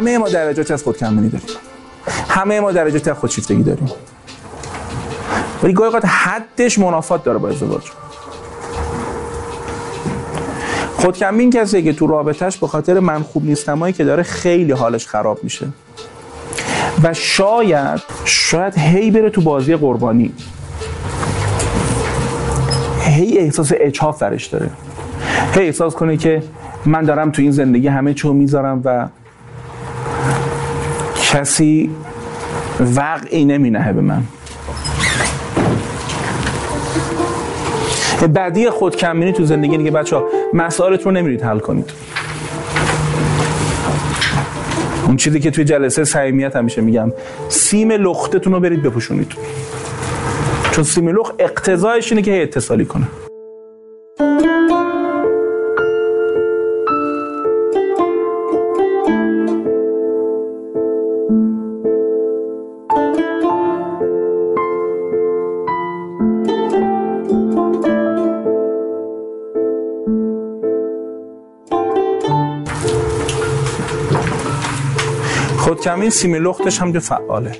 همه ما درجاتی از خودکمبینی داریم. همه ما درجاتی از خودشیفتگی داریم. ولی گاهی اوقات حدش منافات داره با ازدواج. خودکمبین کسی که تو رابطهش به خاطر من خوب نیستمایی که داره خیلی حالش خراب میشه. و شاید شاید هی بره تو بازی قربانی. هی احساس اچاف درش داره. هی احساس کنه که من دارم تو این زندگی همه چیو می‌ذارم و کسی وقعی نمی نهه به من. بعدی خود کمبینی تو زندگی دیگه بچه ها مسائلتون رو نمیرید حل کنید. اون چیزی که توی جلسه صمیمیت همیشه میگم سیم لختتون رو برید بپوشونید. چون سیم لخت اقتضایش اینه که اتصالی کنه. خودکمین سیم لختش هم فعاله.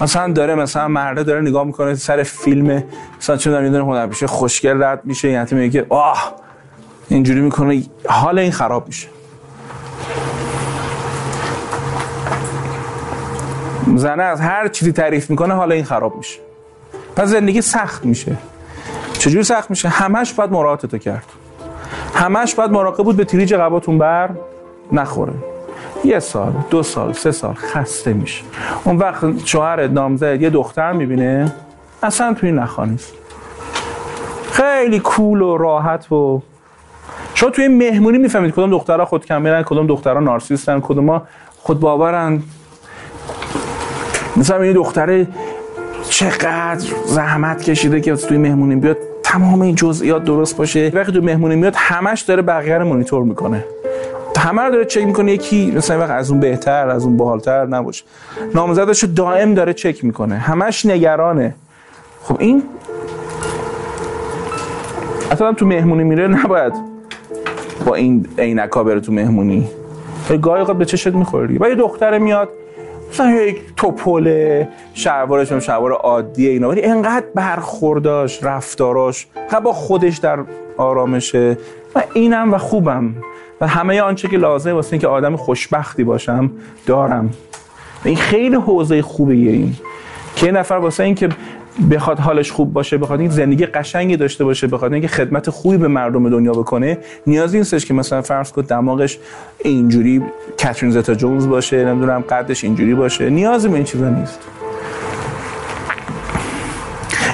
مثلا داره مثلا مرده داره نگاه می‌کنه سر فیلم مثلا چه می‌دونم یه هنرپیشه خوشگل رد میشه یعنی میگه آه اینجوری می‌کنه حال این خراب میشه. زنه از هر چیزی تعریف می‌کنه حالا این خراب میشه. پس زندگی سخت میشه. چجوری سخت میشه؟ همش باید مراعاتتو کرد. همش باید مراقب بود به تریج قباتون بر نخوره. یه سال دو سال سه سال خسته میشه. اون وقت شوهر نامزد یه دختر می‌بینه اصلا توی نخوانیست خیلی کول و راحت و شما توی مهمونی می‌فهمید کدوم دخترها خود کمیرن کدوم دخترها نارسیستن کدوم خود باورن. مثلا این دختره چقدر زحمت کشیده که توی مهمونی بیاد. تمام این جزئیات درست باشه. وقتی تو مهمونی میاد همش داره بقیه رو مانیتور می‌کنه. همه رو داره چک می‌کنه یکی مثلا وقت از اون بهتر از اون باحالتر نباشه. نامزدش دائم داره چک می‌کنه. همش نگرانه. خب این اصلا تو مهمونی میره نباید با این عینکا بره تو مهمونی. گاهی به چشت می‌خوری. و یه دختر میاد مثلا یک توپل شلوارش هم شلوار عادیه اینا. ولی انقدر برخورداش رفتاراش با خودش در آرامشه. و اینم و خوبم. و همه آنچه که لازمه واسه اینکه آدم خوشبختی باشم دارم. و این خیلی حوزه خوبه این. که این نفر واسه اینکه بخواد حالش خوب باشه بخواد این زندگی قشنگی داشته باشه بخواد اینکه خدمت خوبی به مردم دنیا بکنه نیازی نیستش که مثلا فرض کن دماغش اینجوری کاترین زتا جونز باشه نمی‌دونم قدش اینجوری باشه. نیازی به این چیزا نیست.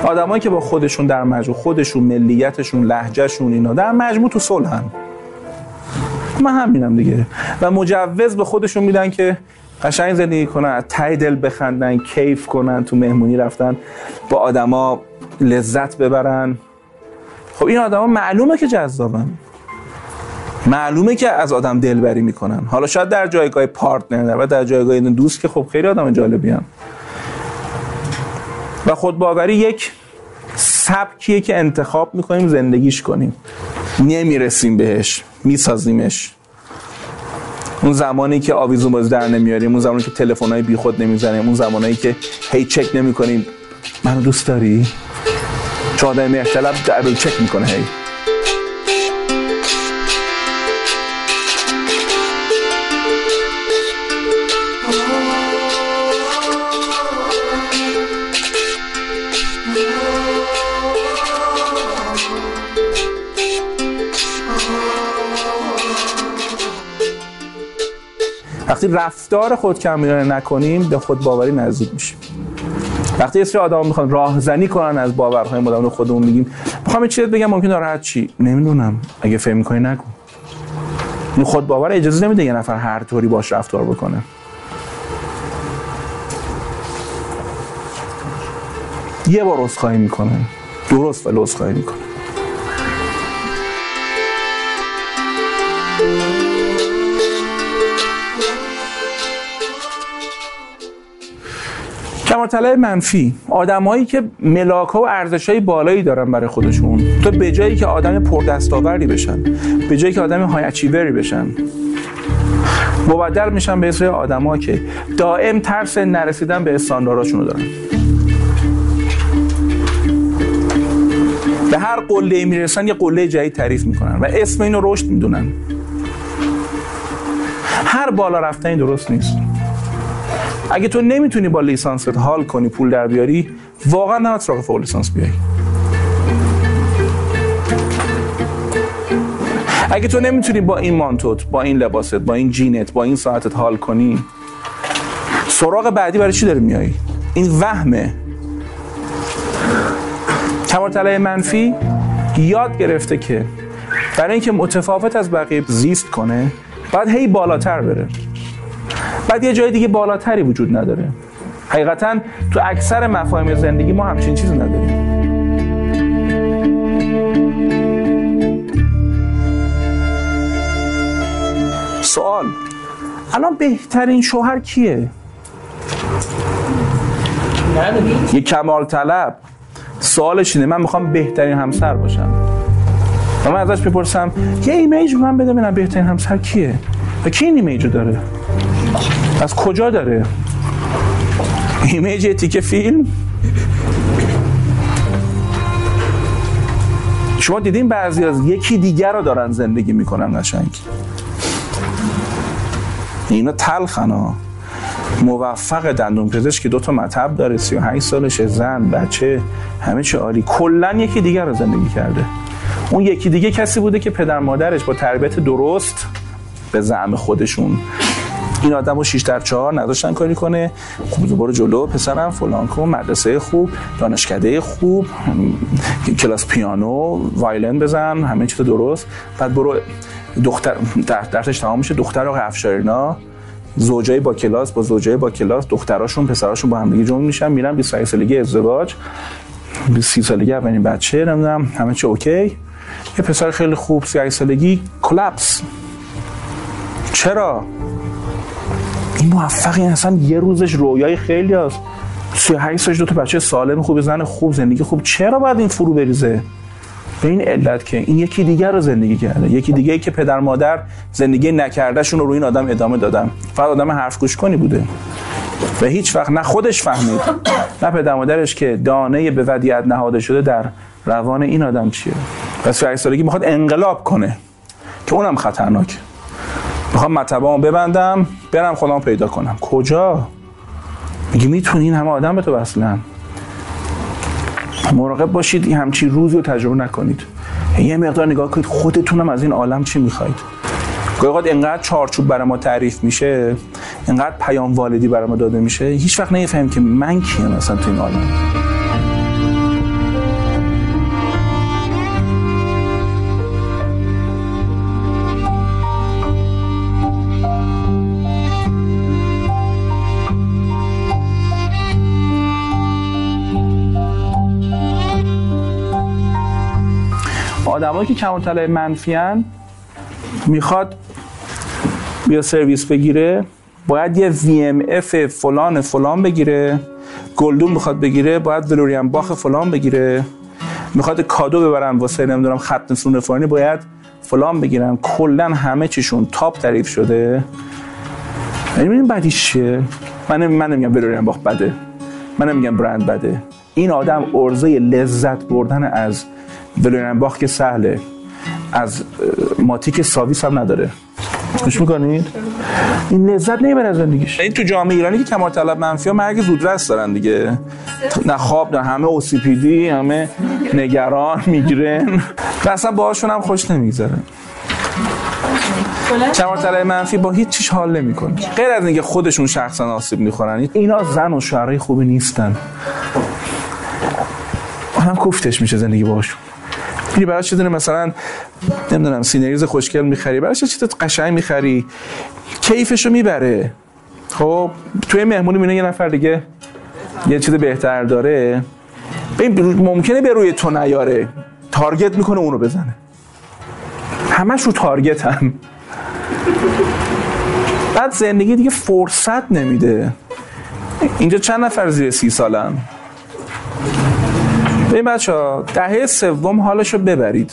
آدمایی که با خودشون در مجموع خودشون ملیتشون لهجهشون اینا در مجموع تو صلحن. من همینم دیگه. و مجوز به خودشون میدن که قشنگ زندگی کنن از ته دل بخندن کیف کنن تو مهمونی رفتن با آدما لذت ببرن. خب این آدما معلومه که جذابن. معلومه که از آدم دلبری می‌کنن. حالا شاید در جایگاه پارتنر و در جایگاه دوست که خب خیلی آدم جالبی هم. و خودباوری یک سبکیه که انتخاب می‌کنیم زندگیش کنیم. نمی‌رسیم بهش میسازیمش. اون زمانی که آویزون باز در نمیاریم اون زمانی که تلفن های بیخود نمی‌زنیم اون زمانی که هی چک نمی‌کنیم. منو دوست داری؟ چون آدم در چک می‌کنه هی. وقتی رفتار خود کمبینانه نکنیم به خود باوری نزدیک میشیم. وقتی یه آدم می‌خوان راهزنی کنن از باورهای مدام خودمون میگیم می‌خوام چیزی بگم ممکن ناراحت چی. نمی‌دونم. اگه فهم می‌کنی نگو. این خود باور اجازه نمیده یه نفر هر طوری باش رفتار بکنه. یه بار عذرخواهی می‌کنه. درست و عذرخواهی می‌کنه. کمالطلب منفی. آدمایی که ملاک ها و ارزش های بالایی دارن برای خودشون. تو به جایی که آدم پردستاوری بشن به جایی که آدم های اچیوری بشن مبدل میشن به سری آدما که دائم ترس نرسیدن به استاندارداشون رو دارن. به هر قله می‌رسن یه قله جدید تعریف می‌کنن و اسم اینو رشد می‌دونن. هر بالا رفتنی درست نیست. اگه تو نمی‌تونی با لیسانست حال کنی پول در بیاری واقعا نباید سراغ فوق لیسانس بیای. اگه تو نمی‌تونی با این مانتوت با این لباست با این جینت با این ساعتت حال کنی سراغ بعدی برای چی داری میایی این وهمه. کمال منفی یاد گرفته که برای اینکه متفاوت از بقیه زیست کنه باید هی بالاتر بره. بعد یه جای دیگه بالاتری وجود نداره. حقیقتا تو اکثر مفاهیم زندگی ما همچین چیزی نداریم. سوال الان بهترین شوهر کیه؟ یه کمال طلب. سوالش اینه من می‌خوام بهترین همسر باشم. و من ازش بپرسم یه image من بده ببینم بهترین همسر کیه؟ و کی این image داره؟ از کجا داره؟ image تیکه فیلم؟ شما دیدین بعضی از یکی دیگر رو دارن زندگی می‌کنن قشنگ. اینا تلخن ها. موفق دندون پزشک که دو تا مطب داره 38 سالشه زن بچه همه چی عالی. کلا یکی دیگر رو زندگی کرده. اون یکی دیگه کسی بوده که پدر مادرش با تربیت درست به زعم خودشون این آدم رو 6 در 4 نداشتن کاری کنه. خوب برو جلو پسرم فلان کن مدرسه خوب دانشکده خوب کلاس پیانو وایلن بزن همه چیز درست. بعد برو دختر درسش تمام میشه. دختر رو افشارینا زوجای با کلاس با زوجای با کلاس دختراشون پسراشون با هم دیگه جمع میشن میرن 25 سالگی ازدواج. 30 سالگی اولین بچه نمی‌دونم همه چی OK. یه پسر خیلی خوب 38 سالگی collapse. چرا؟ این موفقی اصلا یه روزش رویای خیلی هست. 38 سالش دو تا بچه سالم خوب زن خوب زندگی خوب. چرا باید این فرو بریزه؟ به این علت که این یکی دیگر رو زندگی کرده. یکی دیگه که پدر مادر زندگی نکردهشون رو روی این آدم ادامه دادن. فقط آدم حرف گوش کنی بوده. و هیچ وقت نه خودش فهمید نه پدر مادرش که دانه به ودیعت نهاده شده در روان این آدم چیه. پس سالگی می‌خواد انقلاب کنه که اونم خطرناک می‌خوام مطبعامو ببندم برم خودم پیدا کنم. کجا؟ میگه می‌تونی این همه آدم به تو وصلن. مراقب باشید این همچی روزی رو تجربه نکنید. یه مقدار نگاه کنید خودتونم از این عالم چی می‌خواید؟ گاهی انقدر چارچوب برای ما تعریف میشه انقدر پیام والدی برای ما داده میشه هیچ وقت نمی‌فهمیم که من کیم مثلا تو این عالم. آدمایی که کم منفی منفیان می‌خواد بیا سرویس بگیره باید یه VMF فلان فلان بگیره گلدون می‌خواد بگیره باید ولوریان باخ فلان بگیره می‌خواد کادو ببرن واسه نمی‌دونم خط نسون فلانی باید فلان بگیرن. کلا همه چیشون تاپ تعریف شده. این بعدیش چیه؟ من من نمیگم ولوریان باخ بده. من نمیگم برند بده. این آدم ارزه لذت بردن از ولرنباخ که سهله. از ماتیک ساویس هم نداره. گوش می‌کنید؟ این لذت نمی‌بره از زندگیش. این تو جامعه ایرانی که کمال طلب منفی ها مرگ زودرس دارن دیگه. نه خواب نه همه اوسیپیدی همه نگران می‌گیرن و اصلا باهاشون هم خوش نمیگذره. کمال طلب منفی با هیچ چیش حال نمی‌کنه. غیر از اینکه خودشون شخصا آسیب می‌خورن. اینا زن و شوهرای خوبی نیستن. هم کوفتش میشه زندگی باشون میری براش چه مثلا نمی‌دونم سینه‌ریز خوشگل می‌خری؟ براش چیز قشنگ می‌خری؟ کیفشو می‌بره. خب توی مهمونی میونه یه نفر دیگه یه چیز بهتر داره. ممکنه به روی تو نیاره. target می‌کنه اونو بزنه. همش رو target هم. بعد زندگی دیگه فرصت نمیده. اینجا چند نفر زیر سی سالن؟ این بچه ها دهه سوم حالشو ببرید.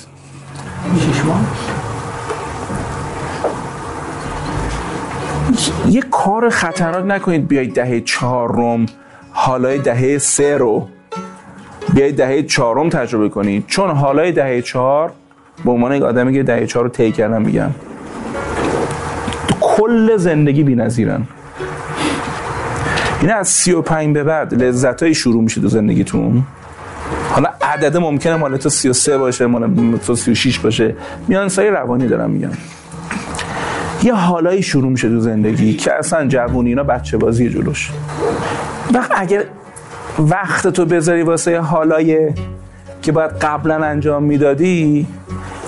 یه کار خطرناک نکنید بیایید دهه چهارم حالای دهه سه رو. بیایید دهه چهارم تجربه کنید. چون حالای دهه چهار به عنوان یک آدمی که دهه چهار رو طی کردم میگم کل زندگی بی‌نظیرن. این از 35 به بعد لذتایی شروع میشه تو زندگیتون. حالا عدد ممکنه مال تو 33 باشه مال تو 36 باشه. میان سای روانی دارم میگم. یه حالایی شروع میشه تو زندگی که اصلا جوونی اینا بچه بازی جلوش وقت اگر وقت تو بذاری واسه حالای که باید قبلا انجام می‌دادی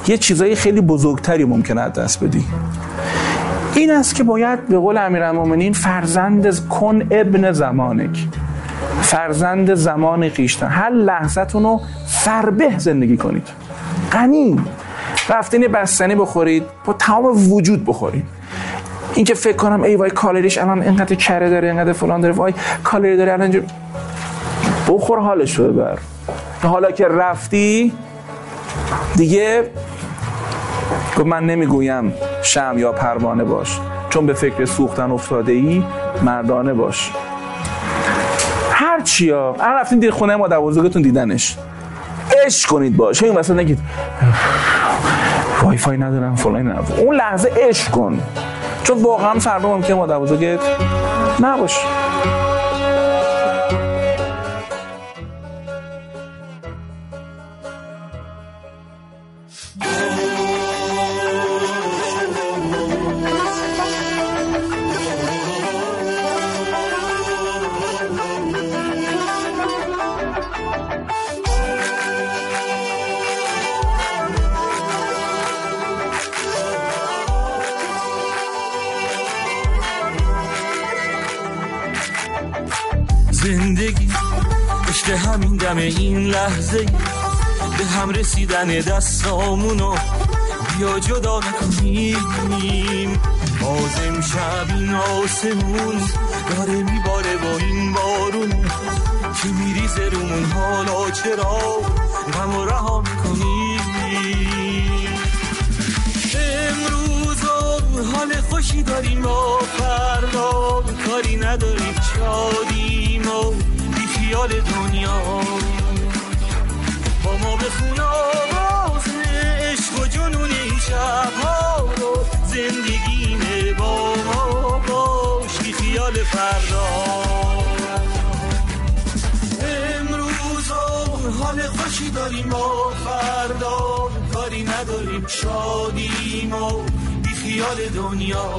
یه چیزایی خیلی بزرگتری ممکنه از دست بدی. این است که باید به قول امیرالمومنین فرزند کن ابن زمانک. فرزند زمان خیشتن. هر لحظتون رو فربه زندگی کنید. غنی. رفتین بستنی بخورید با تمام وجود بخورید. این که فکر کنم ای وای کالریش الان اینقدر کره داره اینقدر فلان داره. وای کالری داره الان بخور حالش رو ببر. حالا که رفتی دیگه گفت من نمی‌گویم شم یا پروانه باش. چون به فکر سوختن افتاده ای مردانه باش. هر چیا؟ الان رفتین دیر خونه ما بزرگتون دیدنش. عشق کنید باش. این وسط نگید وای فای ندارم فلان ندارم اون لحظه عشق کن. چون واقعا فردا ممکنه مادر بزرگت نباشه زندگی. عشق همین دم این لحظه به هم رسیدن دستامونو بیا جدا نکنیم. باز امشب این آسمون داره میباره با این بارون که میریزه رومون. حالا چرا غم و رها می‌کنیم خوشی داریم با فردا؟ کاری نداریم شادیم و بی خیال دنیا. با ما بخون آواز عشق و جنون شبها رو زندگی با ما باش بی خیال فردا. حال خوشی داریم با فردا کاری نداریم شادیم و خیال دنیا.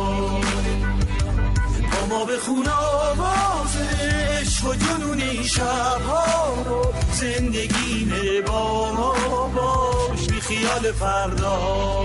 با ما بخون آواز عشق و جنون این شبها رو زندگی با ما باش بی خیال فردا.